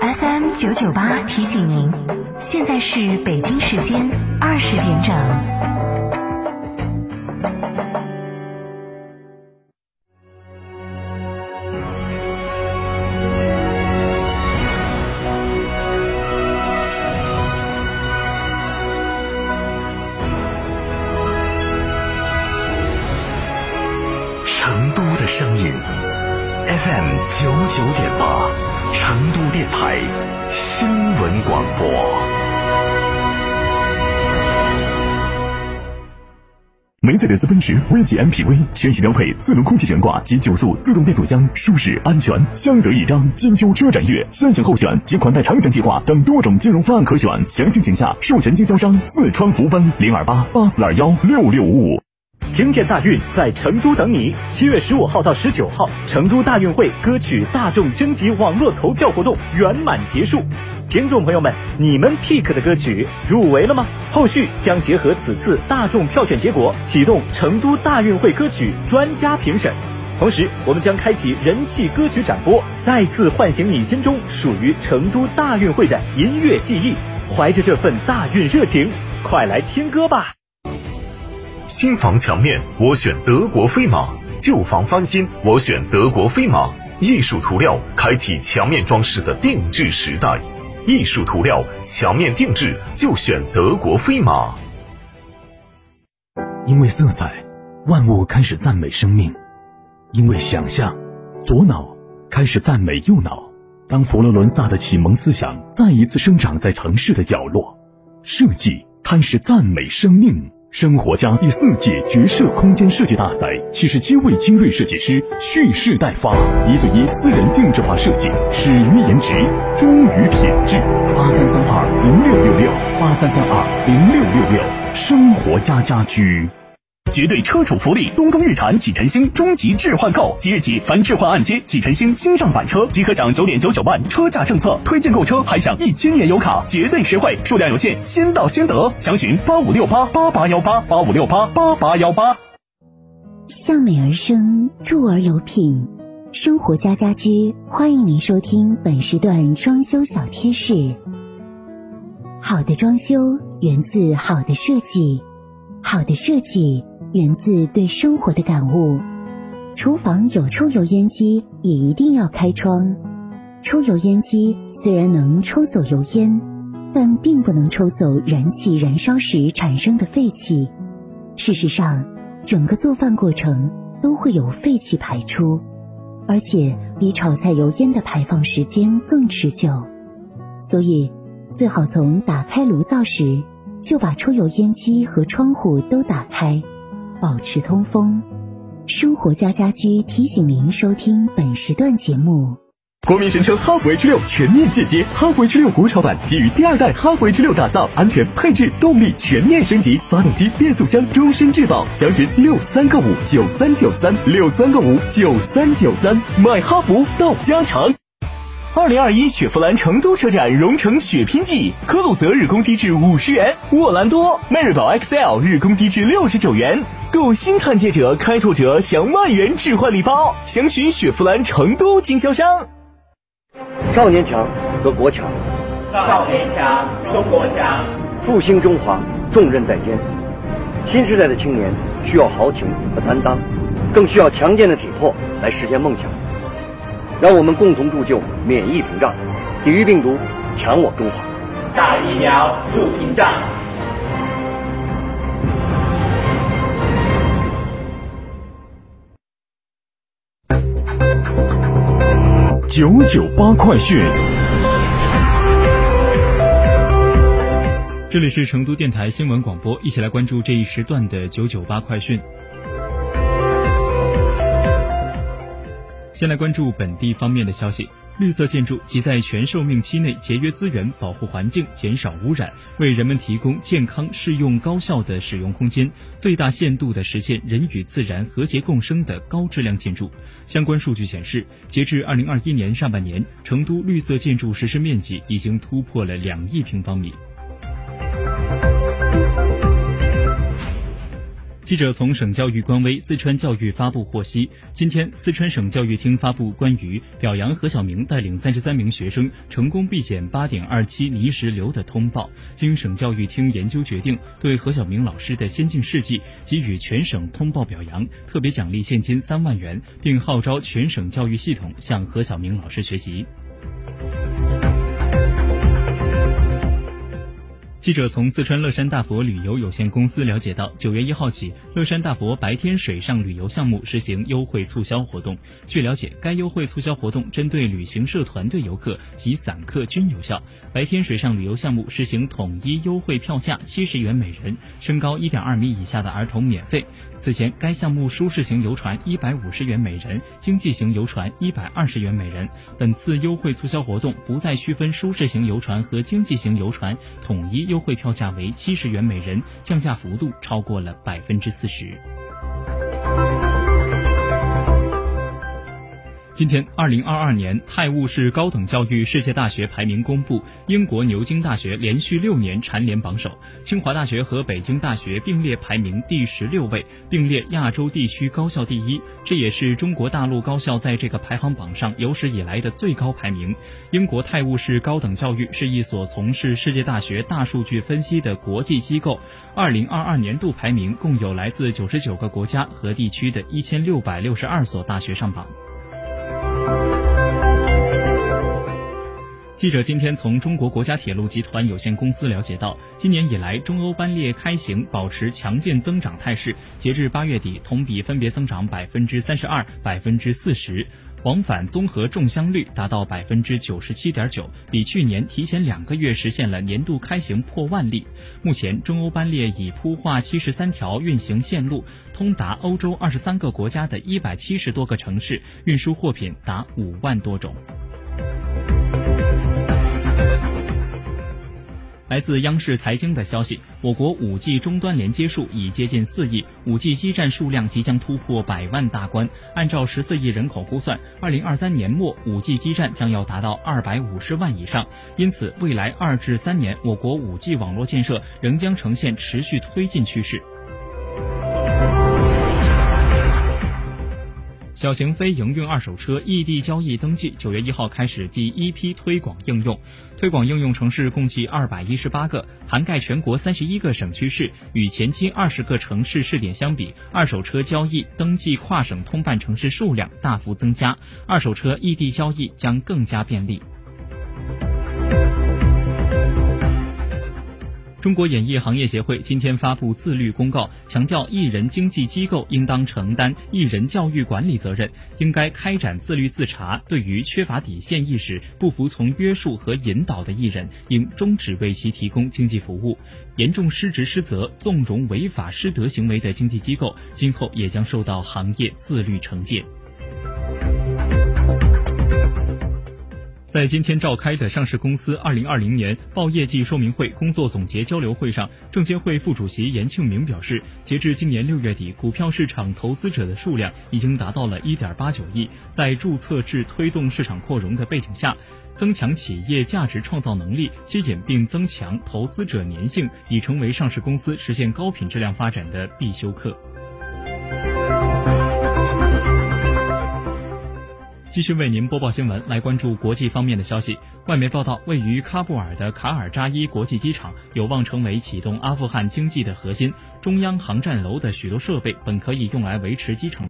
FM 九九八提醒您，现在是北京时间二十点整。都的声音，FM 九九点八，成都电台新闻广播。梅赛德斯奔驰 V 级 MPV 全系标配四轮空气悬挂及九速自动变速箱，舒适安全，相得益彰。金秋车展月，三享候选及款待长享计划等多种金融方案可选，详情请下授权经销商四川福奔零二八八四二幺六六五五。听见大运在成都等你。七月十五号到十九号，成都大运会歌曲大众征集网络投票活动圆满结束。听众朋友们，你们 pick 的歌曲入围了吗？后续将结合此次大众票选结果，启动成都大运会歌曲专家评审。同时，我们将开启人气歌曲展播，再次唤醒你心中属于成都大运会的音乐记忆。怀着这份大运热情，快来听歌吧！新房墙面，我选德国飞马；旧房翻新，我选德国飞马。艺术涂料开启墙面装饰的定制时代，艺术涂料墙面定制就选德国飞马。因为色彩，万物开始赞美生命；因为想象，左脑开始赞美右脑。当佛罗伦萨的启蒙思想再一次生长在城市的角落，设计开始赞美生命。生活家第四届绝色空间设计大赛七十七位精锐设计师蓄势待发，一对一私人定制化设计，始于颜值，忠于品质。八三三二零六六六，八三三二零六六六，生活家家居。绝对车主福利！东风日产启辰星终极置换购，即日起凡置换按揭启辰星新上版车，即可享九点九九万车价政策，推荐购车还享一千元油卡，绝对实惠，数量有限，先到先得。详询八五六八八八幺八八五六八八八幺八。向美而生，住而有品，生活家家居，欢迎您收听本时段装修小贴士。好的装修源自好的设计，好的设计。源自对生活的感悟。厨房有抽油烟机，也一定要开窗。抽油烟机虽然能抽走油烟，但并不能抽走燃气燃烧时产生的废气。事实上，整个做饭过程都会有废气排出，而且比炒菜油烟的排放时间更持久。所以，最好从打开炉灶时就把抽油烟机和窗户都打开。保持通风，生活家家居提醒您收听本时段节目。国民神车哈弗 H 六全面进阶，哈弗 H 六国潮版基于第二代哈弗 H 六打造，安全配置动力全面升级，发动机变速箱终身质保。详询六三个五九三九三六三个五九三九三，买哈弗到家常。二零二一雪佛兰成都车展荣成血拼季，科鲁泽日供低至五十元，沃兰多、迈锐宝 XL 日供低至六十九元。购新探界者、开拓者享万元置换礼包，详询雪佛兰成都经销商。少年强则国强，少年强中国强，复兴中华重任在肩。新时代的青年需要豪情和担当，更需要强健的体魄来实现梦想。让我们共同铸就免疫屏障，抵御病毒，强我中华。打疫苗筑屏障。九九八快讯，这里是成都电台新闻广播，一起来关注这一时段的九九八快讯。先来关注本地方面的消息。绿色建筑即在全寿命期内节约资源、保护环境、减少污染，为人们提供健康、适用、高效的使用空间，最大限度地实现人与自然和谐共生的高质量建筑。相关数据显示，截至二零二一年上半年，成都绿色建筑实施面积已经突破了两亿平方米。记者从省教育官微四川教育发布获悉，今天四川省教育厅发布关于表扬何小明带领三十三名学生成功避险八点二七泥石流的通报。经省教育厅研究决定，对何小明老师的先进事迹给予全省通报表扬，特别奖励现金三万元，并号召全省教育系统向何小明老师学习。记者从四川乐山大佛旅游有限公司了解到，九月一号起，乐山大佛白天水上旅游项目实行优惠促销活动。据了解，该优惠促销活动针对旅行社团队游客及散客均有效。白天水上旅游项目实行统一优惠票价七十元每人，身高一点二米以下的儿童免费。此前，该项目舒适型游船一百五十元每人，经济型游船一百二十元每人。本次优惠促销活动不再区分舒适型游船和经济型游船，统一优惠票价为七十元每人，降价幅度超过了百分之四十。今天，二零二二年泰晤士高等教育世界大学排名公布，英国牛津大学连续六年蝉联榜首，清华大学和北京大学并列排名第十六位，并列亚洲地区高校第一。这也是中国大陆高校在这个排行榜上有史以来的最高排名。英国泰晤士高等教育是一所从事世界大学大数据分析的国际机构，二零二二年度排名共有来自九十九个国家和地区的一千六百六十二所大学上榜。记者今天从中国国家铁路集团有限公司了解到，今年以来中欧班列开行保持强劲增长态势，截至八月底，同比分别增长百分之三十二、百分之四十，往返综合重箱率达到百分之九十七点九，比去年提前两个月实现了年度开行破万例。目前，中欧班列已铺画七十三条运行线路，通达欧洲二十三个国家的一百七十多个城市，运输货品达五万多种。来自央视财经的消息，我国 5G 终端连接数已接近四亿，5G 基站数量即将突破百万大关。按照十四亿人口估算，二零二三年末，5G 基站将要达到二百五十万以上。因此，未来二至三年，我国 5G 网络建设仍将呈现持续推进趋势。小型非营运二手车异地交易登记九月一号开始第一批推广应用，推广应用城市共计二百一十八个，涵盖全国三十一个省区市。与前期二十个城市试点相比，二手车交易登记跨省通办城市数量大幅增加，二手车异地交易将更加便利。中国演艺行业协会今天发布自律公告，强调艺人经纪机构应当承担艺人教育管理责任，应该开展自律自查。对于缺乏底线意识、不服从约束和引导的艺人，应终止为其提供经济服务。严重失职失责、纵容违法失德行为的经纪机构，今后也将受到行业自律惩戒。在今天召开的上市公司二零二零年报业绩说明会工作总结交流会上，证监会副主席严庆明表示，截至今年六月底，股票市场投资者的数量已经达到了一点八九亿。在注册制推动市场扩容的背景下，增强企业价值创造能力，吸引并增强投资者粘性，已成为上市公司实现高品质量发展的必修课。继续为您播报新闻，来关注国际方面的消息。外媒报道，位于喀布尔的卡尔扎伊国际机场有望成为启动阿富汗经济的核心。中央航站楼的许多设备本可以用来维持机场。